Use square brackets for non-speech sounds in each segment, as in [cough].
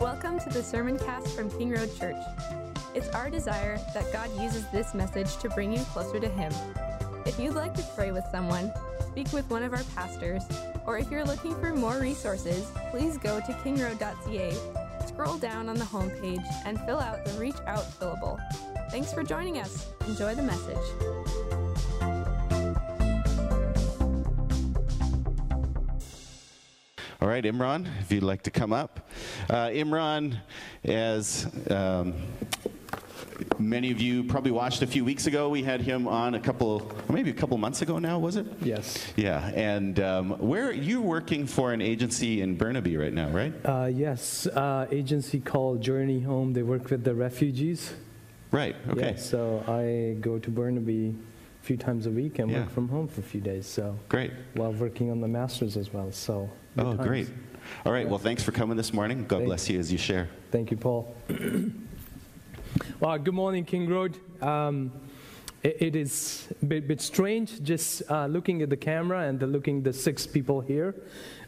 Welcome to the Sermon Cast from King Road Church. It's our desire that God uses this message to bring you closer to Him. If you'd like to pray with someone, speak with one of our pastors, or if you're looking for more resources, please go to kingroad.ca, scroll down on the homepage, and fill out the Reach Out fillable. Thanks for joining us. Enjoy the message. Right, Imran, if you'd like to come up. Uh, Imran, as um, many of you probably watched a few weeks ago, we had him on a couple, maybe a couple months ago now, was it? Yes. Yeah, and um, where you're working for an agency in Burnaby right now, right? Uh, yes, uh, agency called Journey Home. They work with the refugees. Right. Okay. Yeah, so I go to Burnaby few times a week and Yeah. work from home for a few days. So Great. while working on the masters as well. So Oh, times. great. All right. Well, thanks for coming this morning. God Thank- bless you as you share. Thank you, Paul. [clears throat] well, good morning, King Road. Um, it, it is a bit, bit strange just uh, looking at the camera and the looking the six people here.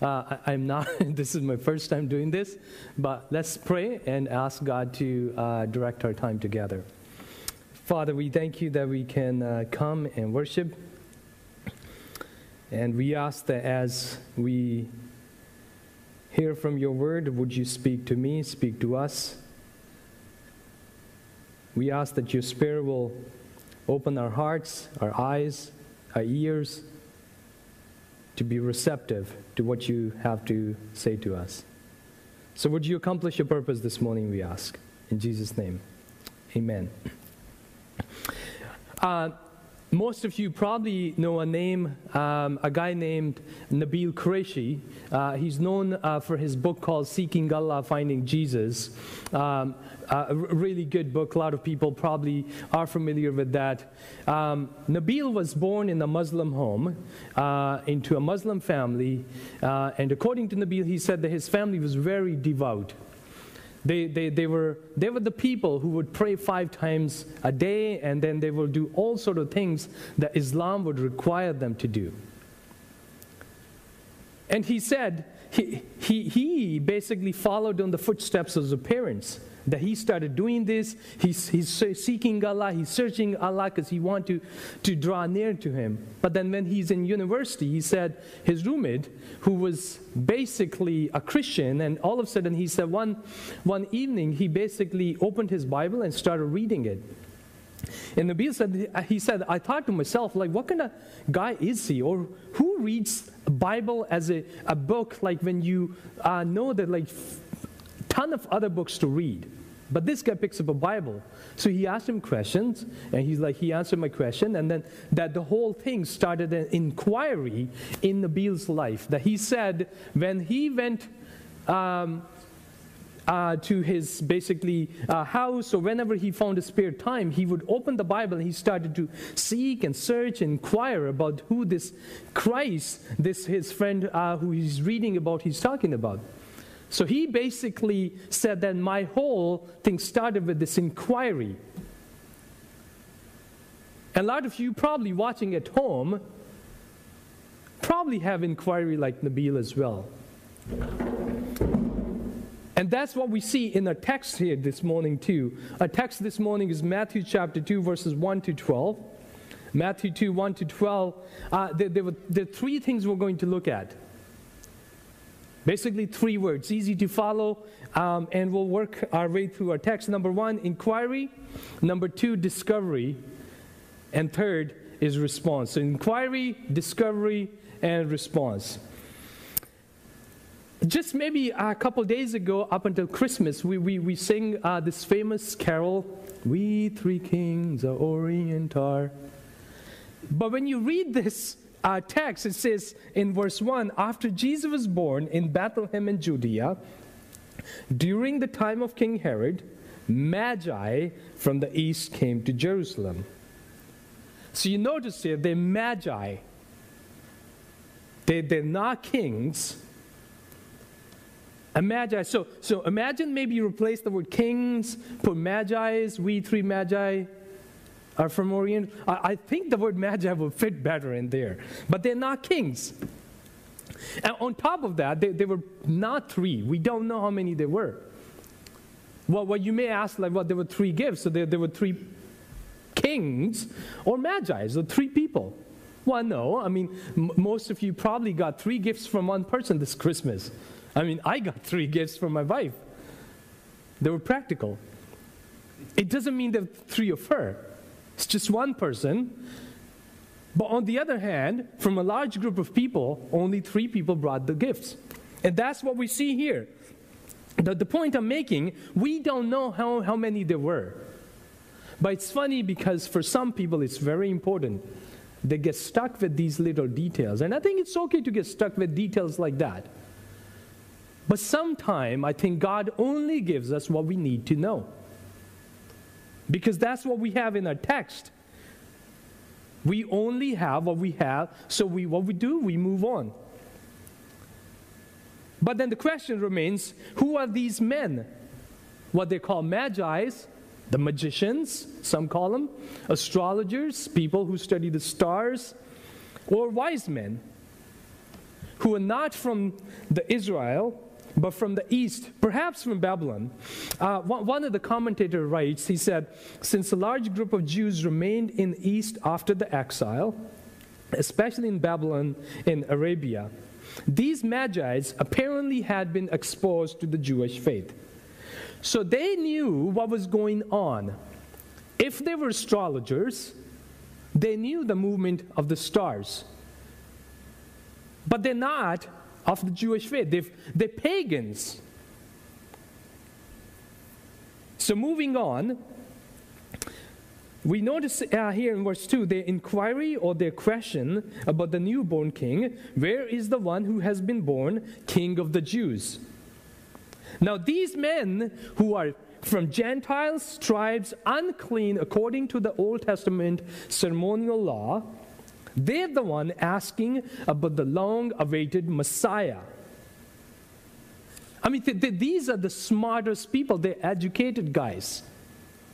Uh, I, I'm not. [laughs] this is my first time doing this, but let's pray and ask God to uh, direct our time together. Father, we thank you that we can uh, come and worship, and we ask that as we hear from your word, would you speak to me, speak to us? We ask that your Spirit will open our hearts, our eyes, our ears to be receptive to what you have to say to us. So, would you accomplish your purpose this morning, we ask? In Jesus' name, amen. Uh, most of you probably know a name, um, a guy named Nabil Qureshi. Uh, he's known uh, for his book called Seeking Allah, Finding Jesus. Um, a really good book. A lot of people probably are familiar with that. Um, Nabil was born in a Muslim home, uh, into a Muslim family, uh, and according to Nabil, he said that his family was very devout. They, they, they, were, they were the people who would pray five times a day and then they will do all sort of things that Islam would require them to do. And he said he, he, he basically followed on the footsteps of his parents. That he started doing this, he's, he's seeking Allah, he's searching Allah because he wanted to, to draw near to Him. But then when he's in university, he said his roommate, who was basically a Christian, and all of a sudden he said one, one evening he basically opened his Bible and started reading it. And Nabil said, he said, I thought to myself, like, what kind of guy is he? Or who reads Bible as a, a book, like when you uh, know that, like, ton of other books to read. But this guy picks up a Bible. So he asked him questions, and he's like, he answered my question, and then that the whole thing started an inquiry in Nabil's life. That he said when he went um, uh, to his basically uh, house or whenever he found a spare time, he would open the Bible and he started to seek and search and inquire about who this Christ, this his friend uh, who he's reading about, he's talking about. So he basically said that my whole thing started with this inquiry. And a lot of you probably watching at home probably have inquiry like Nabil as well. And that's what we see in our text here this morning, too. Our text this morning is Matthew chapter 2, verses 1 to 12. Matthew 2, 1 to 12. Uh, there, there, were, there are three things we're going to look at. Basically, three words, easy to follow, um, and we'll work our way through our text. Number one, inquiry. Number two, discovery. And third is response. So, inquiry, discovery, and response. Just maybe a couple days ago, up until Christmas, we, we, we sing uh, this famous carol, We Three Kings of Orient are. But when you read this uh, text, it says in verse 1 After Jesus was born in Bethlehem in Judea, during the time of King Herod, Magi from the east came to Jerusalem. So you notice here, they're Magi. They, they're not kings. Magi. So, so imagine maybe you replace the word kings, put magi's, we three magi. Are from Orient. I, I think the word magi would fit better in there, but they're not kings. And on top of that, they, were not three. We don't know how many there were. Well, what you may ask, like, well, there were three gifts, so there, there were three kings or magi, so three people. Well, no. I mean, m- most of you probably got three gifts from one person this Christmas. I mean, I got three [laughs] gifts from my wife. They were practical. It doesn't mean that three of her, it's just one person. But on the other hand, from a large group of people, only three people brought the gifts. And that's what we see here. The, the point I'm making, we don't know how, how many there were. But it's funny because for some people it's very important. They get stuck with these little details. And I think it's okay to get stuck with details like that. But sometime I think God only gives us what we need to know. Because that's what we have in our text. We only have what we have, so we, what we do, we move on. But then the question remains who are these men? What they call magi's, the magicians, some call them, astrologers, people who study the stars, or wise men who are not from the Israel but from the east, perhaps from Babylon. Uh, one of the commentators writes, he said, since a large group of Jews remained in the east after the exile, especially in Babylon in Arabia, these magi's apparently had been exposed to the Jewish faith. So they knew what was going on. If they were astrologers, they knew the movement of the stars. But they're not of the Jewish faith. They've, they're pagans. So, moving on, we notice uh, here in verse 2 their inquiry or their question about the newborn king where is the one who has been born king of the Jews? Now, these men who are from Gentiles, tribes, unclean according to the Old Testament ceremonial law, they're the one asking about the long awaited Messiah. I mean, th- th- these are the smartest people, they're educated guys.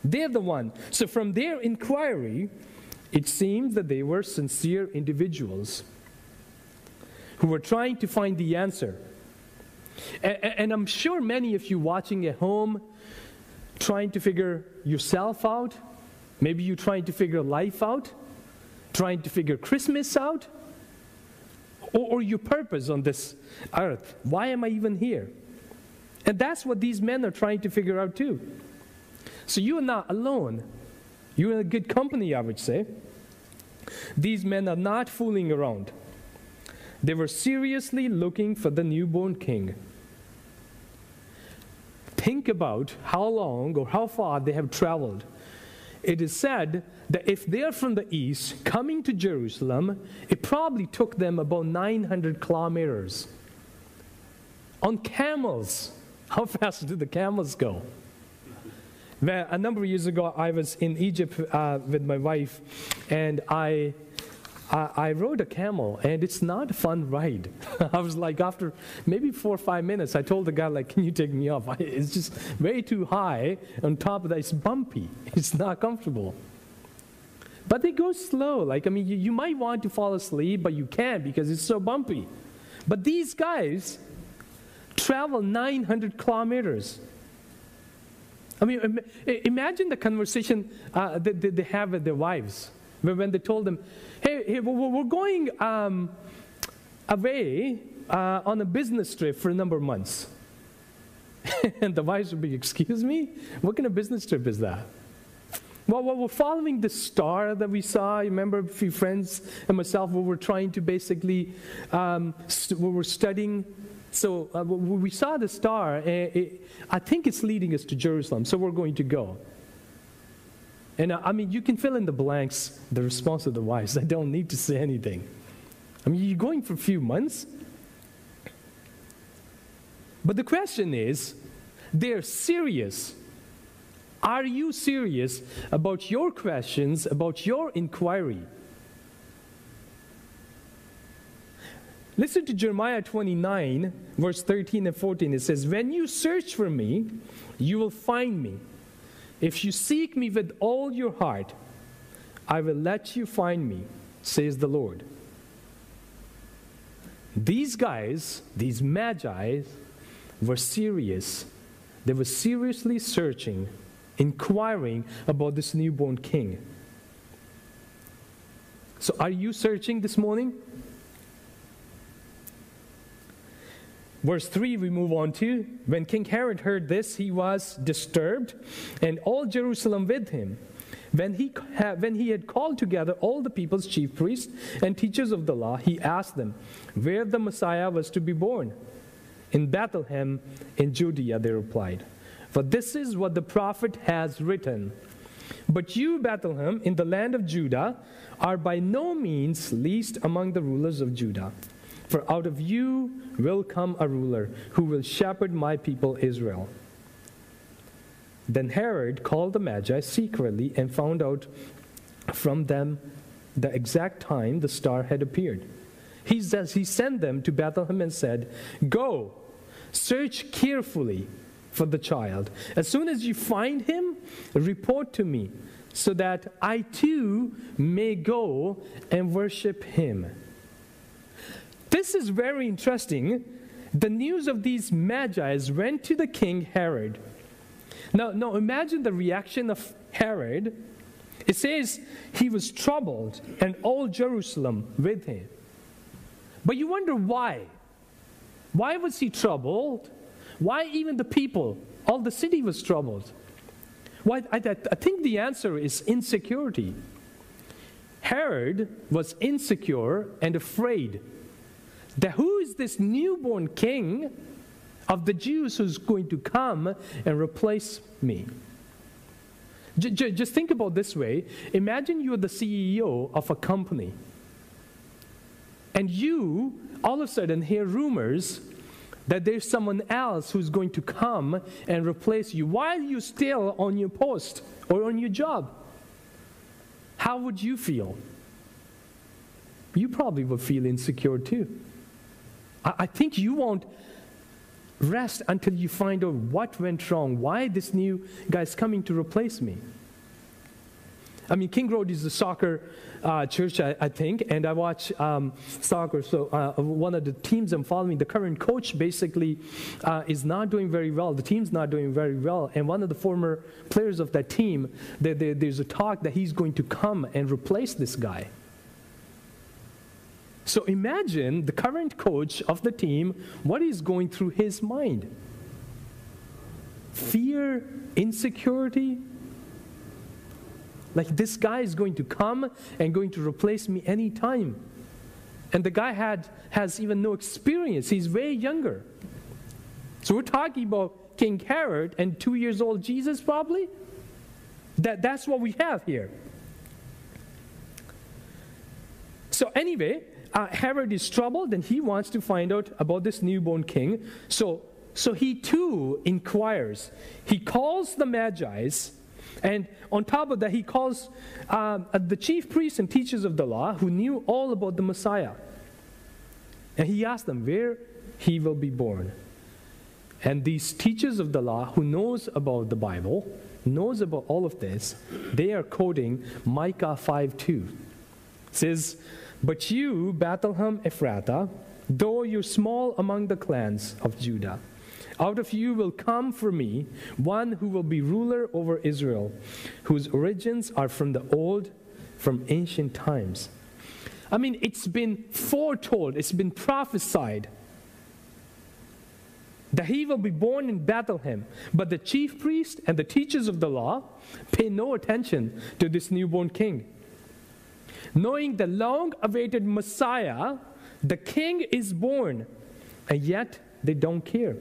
They're the one. So, from their inquiry, it seems that they were sincere individuals who were trying to find the answer. And, and I'm sure many of you watching at home, trying to figure yourself out, maybe you're trying to figure life out trying to figure Christmas out? Or, or your purpose on this earth? Why am I even here? And that's what these men are trying to figure out too. So you are not alone. You're in a good company, I would say. These men are not fooling around. They were seriously looking for the newborn king. Think about how long or how far they have traveled. It is said that if they're from the east coming to Jerusalem, it probably took them about 900 kilometers on camels. [laughs] How fast do the camels go? A number of years ago, I was in Egypt uh, with my wife, and I I, I rode a camel, and it's not a fun ride. [laughs] I was like, after maybe four or five minutes, I told the guy, like, can you take me off? [laughs] It's just way too high. On top of that, it's bumpy. [laughs] It's not comfortable. But they go slow. Like, I mean, you, you might want to fall asleep, but you can't because it's so bumpy. But these guys travel 900 kilometers. I mean, imagine the conversation uh, that they have with their wives when they told them, hey, hey we're going um, away uh, on a business trip for a number of months. [laughs] and the wives would be, excuse me? What kind of business trip is that? Well, well, we're following the star that we saw. You remember a few friends and myself, we were trying to basically, um, st- we were studying. So uh, we saw the star. It, I think it's leading us to Jerusalem, so we're going to go. And uh, I mean, you can fill in the blanks, the response of the wives. I don't need to say anything. I mean, you're going for a few months. But the question is, they're serious are you serious about your questions, about your inquiry? Listen to Jeremiah 29, verse 13 and 14. It says, When you search for me, you will find me. If you seek me with all your heart, I will let you find me, says the Lord. These guys, these magi, were serious. They were seriously searching, inquiring about this newborn king. So, are you searching this morning? Verse 3, we move on to. When King Herod heard this, he was disturbed, and all Jerusalem with him. When he, when he had called together all the people's chief priests and teachers of the law, he asked them where the Messiah was to be born. In Bethlehem in Judea, they replied. For this is what the prophet has written. But you, Bethlehem, in the land of Judah, are by no means least among the rulers of Judah. For out of you will come a ruler who will shepherd my people Israel. Then Herod called the Magi secretly and found out from them the exact time the star had appeared. He says he sent them to Bethlehem and said, Go, search carefully for the child. As soon as you find him, report to me, so that I too may go and worship him. This is very interesting. The news of these magi went to the king Herod. Now, now imagine the reaction of Herod. It says he was troubled and all Jerusalem with him. But you wonder why. Why was he troubled? Why even the people, all the city was troubled? Why, I, I think the answer is insecurity. Herod was insecure and afraid that who is this newborn king of the Jews who's going to come and replace me? J- j- just think about this way. Imagine you're the CEO of a company, and you all of a sudden hear rumors that there's someone else who's going to come and replace you while you're still on your post or on your job. How would you feel? You probably would feel insecure too. I, think you won't rest until you find out what went wrong, why this new guy's coming to replace me. I mean, King Road is a soccer uh, church, I, I, think, and I watch um, soccer. So, uh, one of the teams I'm following, the current coach basically uh, is not doing very well. The team's not doing very well. And one of the former players of that team, they, they, there's a talk that he's going to come and replace this guy. So imagine the current coach of the team, what is going through his mind? Fear, insecurity. Like this guy is going to come and going to replace me anytime. And the guy had, has even no experience, he's way younger. So we're talking about King Herod and two years old Jesus, probably. That, that's what we have here. So, anyway, uh, Herod is troubled and he wants to find out about this newborn king. So, so he too inquires. He calls the Magi's, and on top of that, he calls um, uh, the chief priests and teachers of the law who knew all about the Messiah. And he asked them where he will be born. And these teachers of the law who knows about the Bible, knows about all of this, they are quoting Micah 5 2. It says, but you, Bethlehem Ephrathah, though you're small among the clans of Judah, out of you will come for me one who will be ruler over Israel, whose origins are from the old, from ancient times. I mean, it's been foretold, it's been prophesied that he will be born in Bethlehem. But the chief priest and the teachers of the law pay no attention to this newborn king knowing the long awaited Messiah, the king is born, and yet they don't care.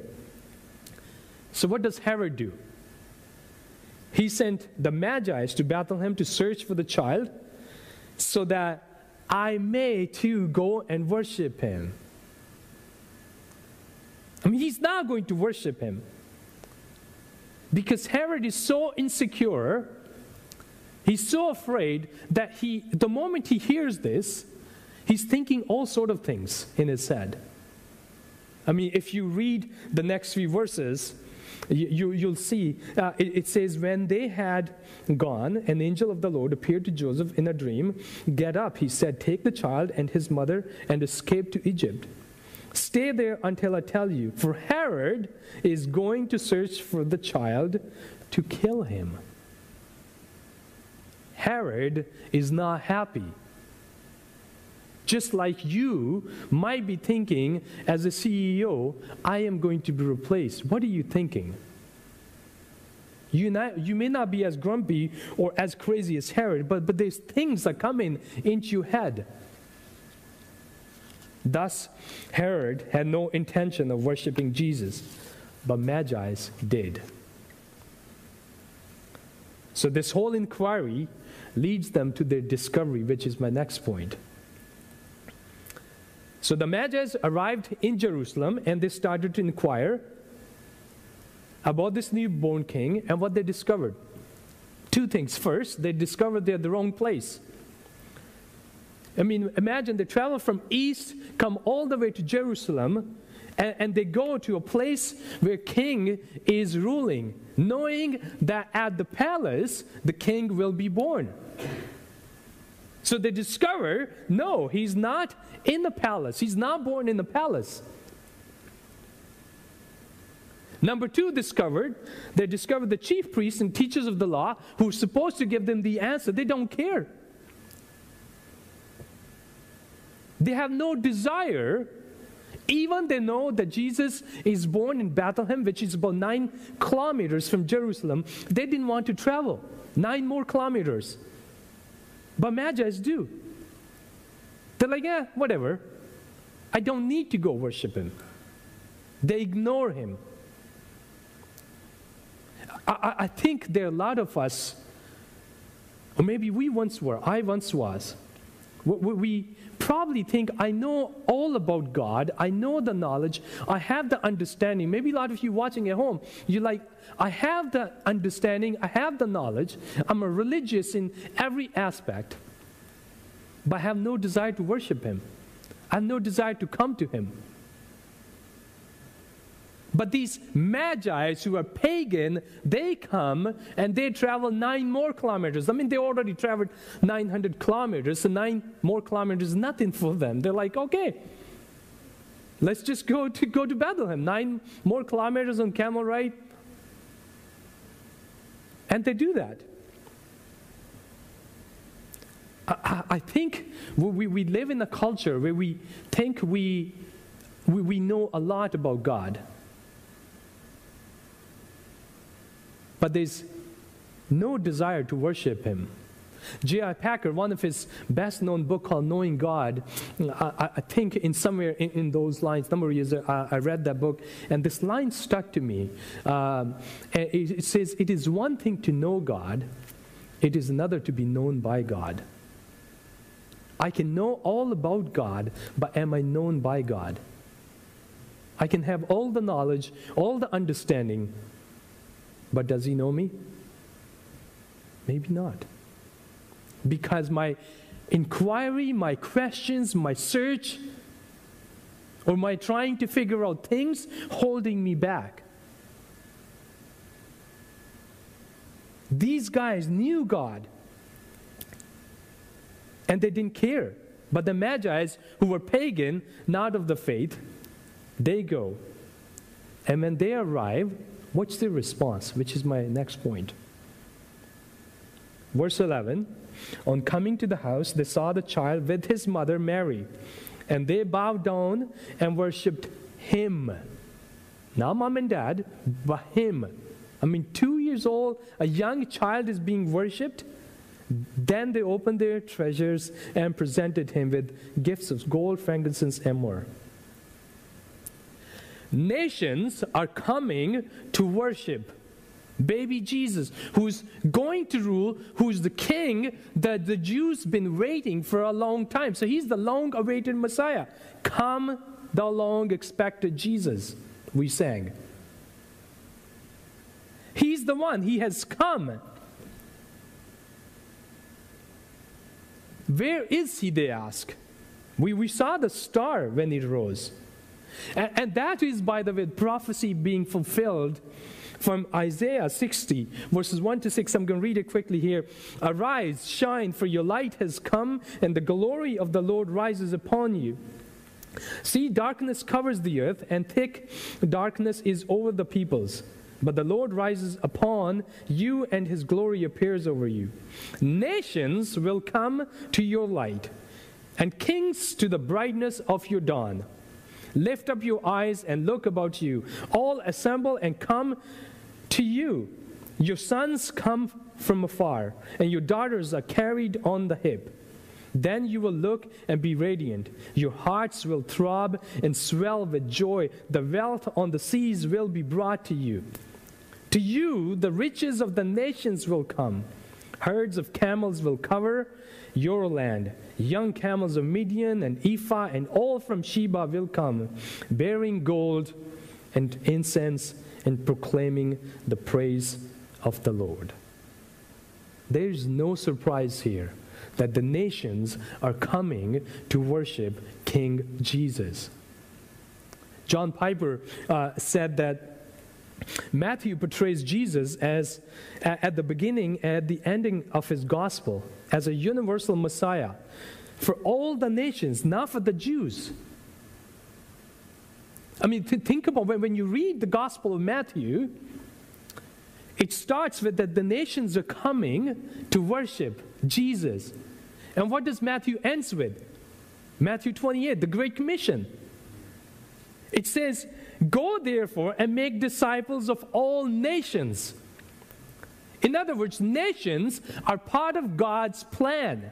So, what does Herod do? He sent the Magi to Bethlehem to search for the child so that I may too go and worship him. I mean, he's not going to worship him because Herod is so insecure He's so afraid that he, the moment he hears this, he's thinking all sort of things in his head. I mean, if you read the next few verses, You, you, will see, uh, it, it says, when they had gone, an angel of the Lord appeared to Joseph in a dream. Get up, he said, take the child and his mother and escape to Egypt. Stay there until I tell you, for Herod is going to search for the child to kill him. Herod is not happy. Just like you might be thinking as a CEO, I am going to be replaced. What are you thinking? You, not, you may not be as grumpy or as crazy as Herod, but, but there's things that come in into your head. Thus, Herod had no intention of worshiping Jesus, but Magi's did. So, this whole inquiry leads them to their discovery, which is my next point. So, the Magi's arrived in Jerusalem and they started to inquire about this newborn king and what they discovered. Two things. First, they discovered they're the wrong place. I mean, imagine they travel from east, come all the way to Jerusalem, and, and, they go to a place where king is ruling, knowing that at the palace the king will be born. So they discover no, he's not in the palace, he's not born in the palace. Number two, discovered, they discovered the chief priests and teachers of the law who are supposed to give them the answer. They don't care. They have no desire. Even they know that Jesus is born in Bethlehem, which is about nine kilometers from Jerusalem. They didn't want to travel nine more kilometers. But Magi's do. They're like, yeah, whatever. I don't need to go worship him. They ignore him. I, I think there are a lot of us, or maybe we once were, I once was, we probably think, I know all about God, I know the knowledge, I have the understanding. Maybe a lot of you watching at home, you're like, I have the understanding, I have the knowledge, I'm a religious in every aspect, but I have no desire to worship Him. I have no desire to come to Him. But these magi's who are pagan, they come and they travel nine more kilometers. I mean, they already traveled 900 kilometers, so nine more kilometers is nothing for them. They're like, okay, let's just go to, go to Bethlehem. Nine more kilometers on camel ride. And they do that. I, I think we, we live in a culture where we think we, we, we know a lot about God. But there's no desire to worship him. J.I. Packer, one of his best known book called Knowing God, I, I think in somewhere in, in, those lines, number of years I, I, read that book, and this line stuck to me. Um, it, it says, It is one thing to know God, it is another to be known by God. I can know all about God, but am I known by God? I can have all the knowledge, all the understanding, but does he know me? Maybe not. Because my inquiry, my questions, my search, or my trying to figure out things holding me back. These guys knew God and they didn't care. But the Magi's, who were pagan, not of the faith, they go. And when they arrive, What's the response? Which is my next point. Verse 11 On coming to the house, they saw the child with his mother Mary, and they bowed down and worshiped him. Not mom and dad, but him. I mean, two years old, a young child is being worshiped. Then they opened their treasures and presented him with gifts of gold, frankincense, and myrrh. Nations are coming to worship baby Jesus, who's going to rule, who's the king that the Jews been waiting for a long time. So he's the long awaited Messiah. Come, the long expected Jesus, we sang. He's the one, he has come. Where is he, they ask? We, we saw the star when it rose. And, and that is, by the way, prophecy being fulfilled from Isaiah 60, verses 1 to 6. I'm going to read it quickly here. Arise, shine, for your light has come, and the glory of the Lord rises upon you. See, darkness covers the earth, and thick darkness is over the peoples. But the Lord rises upon you, and his glory appears over you. Nations will come to your light, and kings to the brightness of your dawn. Lift up your eyes and look about you. All assemble and come to you. Your sons come from afar, and your daughters are carried on the hip. Then you will look and be radiant. Your hearts will throb and swell with joy. The wealth on the seas will be brought to you. To you, the riches of the nations will come. Herds of camels will cover your land. Young camels of Midian and Ephah and all from Sheba will come, bearing gold and incense and proclaiming the praise of the Lord. There's no surprise here that the nations are coming to worship King Jesus. John Piper uh, said that Matthew portrays Jesus as, at the beginning, at the ending of his gospel, as a universal Messiah for all the nations, not for the Jews. I mean, think about when, when you read the Gospel of Matthew, it starts with that the nations are coming to worship Jesus. And what does Matthew ends with? Matthew 28, the Great Commission. It says, Go therefore and make disciples of all nations. In other words, nations are part of God's plan,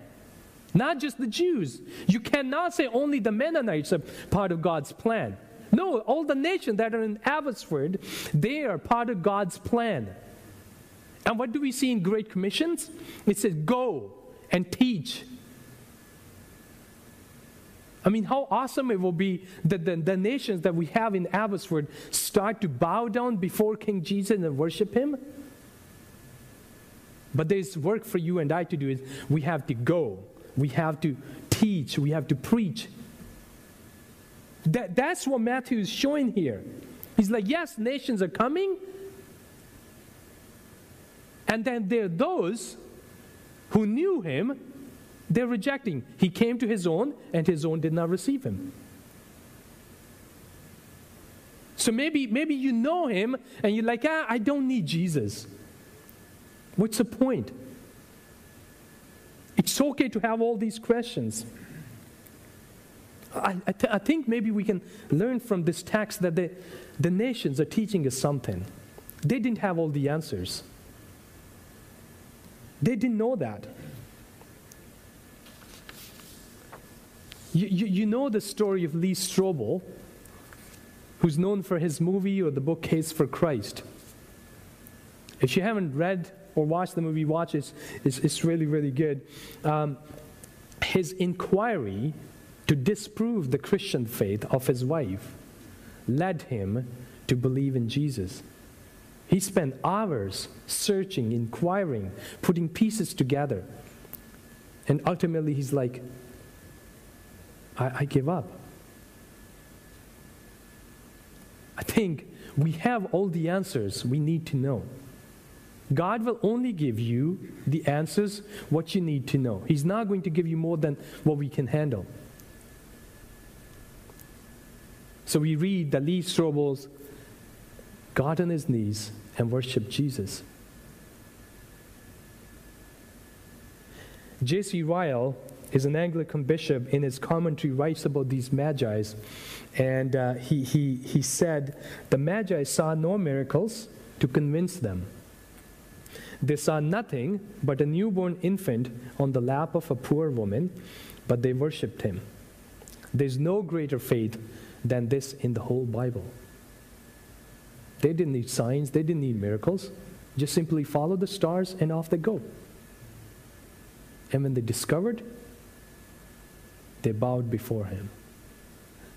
not just the Jews. You cannot say only the Mennonites are part of God's plan. No, all the nations that are in Abbotsford, they are part of God's plan. And what do we see in Great Commissions? It says, Go and teach I mean, how awesome it will be that the, the nations that we have in Abbotsford start to bow down before King Jesus and worship him. But there's work for you and I to do is we have to go. We have to teach. We have to preach. That, that's what Matthew is showing here. He's like, yes, nations are coming. And then there are those who knew him they're rejecting. He came to his own, and his own did not receive him. So maybe, maybe you know him and you're like, ah, I don't need Jesus. What's the point? It's okay to have all these questions. I, I, th- I think maybe we can learn from this text that the, the nations are teaching us something. They didn't have all the answers, they didn't know that. You, you, you know the story of Lee Strobel, who's known for his movie or the book Case for Christ. If you haven't read or watched the movie, watch it. It's, it's really, really good. Um, his inquiry to disprove the Christian faith of his wife led him to believe in Jesus. He spent hours searching, inquiring, putting pieces together. And ultimately, he's like, I, I give up. I think we have all the answers we need to know. God will only give you the answers, what you need to know. He's not going to give you more than what we can handle. So we read that Lee Strobel's got on his knees and worshiped Jesus. J.C. Ryle is an Anglican bishop. In his commentary, writes about these magi. and uh, he, he, he said the magi saw no miracles to convince them. They saw nothing but a newborn infant on the lap of a poor woman, but they worshipped him. There's no greater faith than this in the whole Bible. They didn't need signs, they didn't need miracles. Just simply follow the stars and off they go. And when they discovered they bowed before him,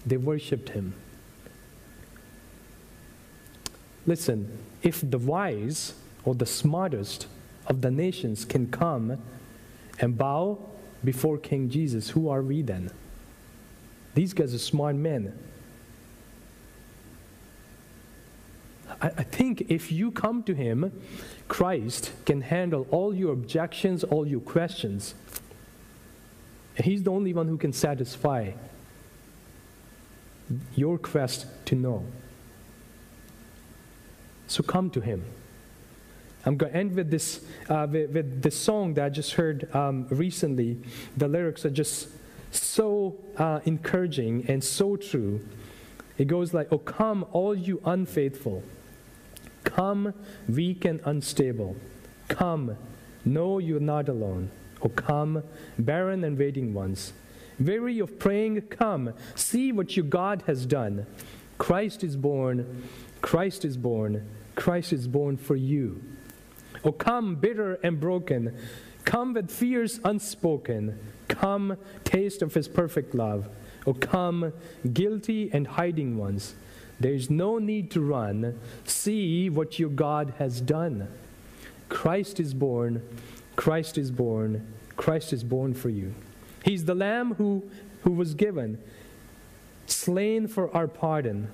they worshiped him. Listen, if the wise or the smartest of the nations can come and bow before King Jesus, who are we then? These guys are smart men. I, I think if you come to Him, Christ can handle all your objections, all your questions. He's the only one who can satisfy your quest to know. So come to Him. I'm going to end with this, uh, with, with this song that I just heard um, recently. The lyrics are just so uh, encouraging and so true. It goes like, Oh, come, all you unfaithful. Come, weak and unstable. Come, know you're not alone. Oh, come, barren and waiting ones. Weary of praying, come, see what your God has done. Christ is born, Christ is born, Christ is born for you. Oh, come, bitter and broken. Come with fears unspoken. Come, taste of his perfect love. Oh, come, guilty and hiding ones. There is no need to run. See what your God has done. Christ is born. Christ is born. Christ is born for you. He's the Lamb who, who was given, slain for our pardon.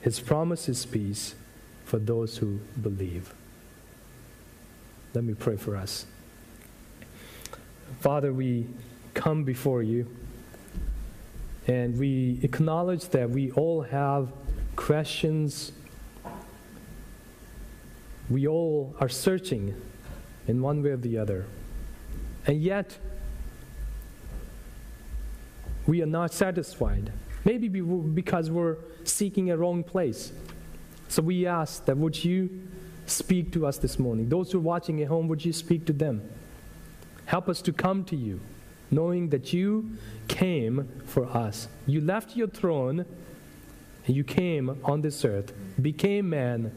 His promise is peace for those who believe. Let me pray for us. Father, we come before you and we acknowledge that we all have questions. We all are searching in one way or the other. And yet, we are not satisfied. Maybe because we're seeking a wrong place. So we ask that would you speak to us this morning? Those who are watching at home, would you speak to them? Help us to come to you, knowing that you came for us. You left your throne and you came on this earth, became man,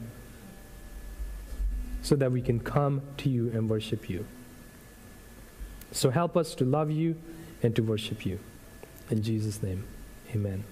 so that we can come to you and worship you. So help us to love you and to worship you. In Jesus' name, amen.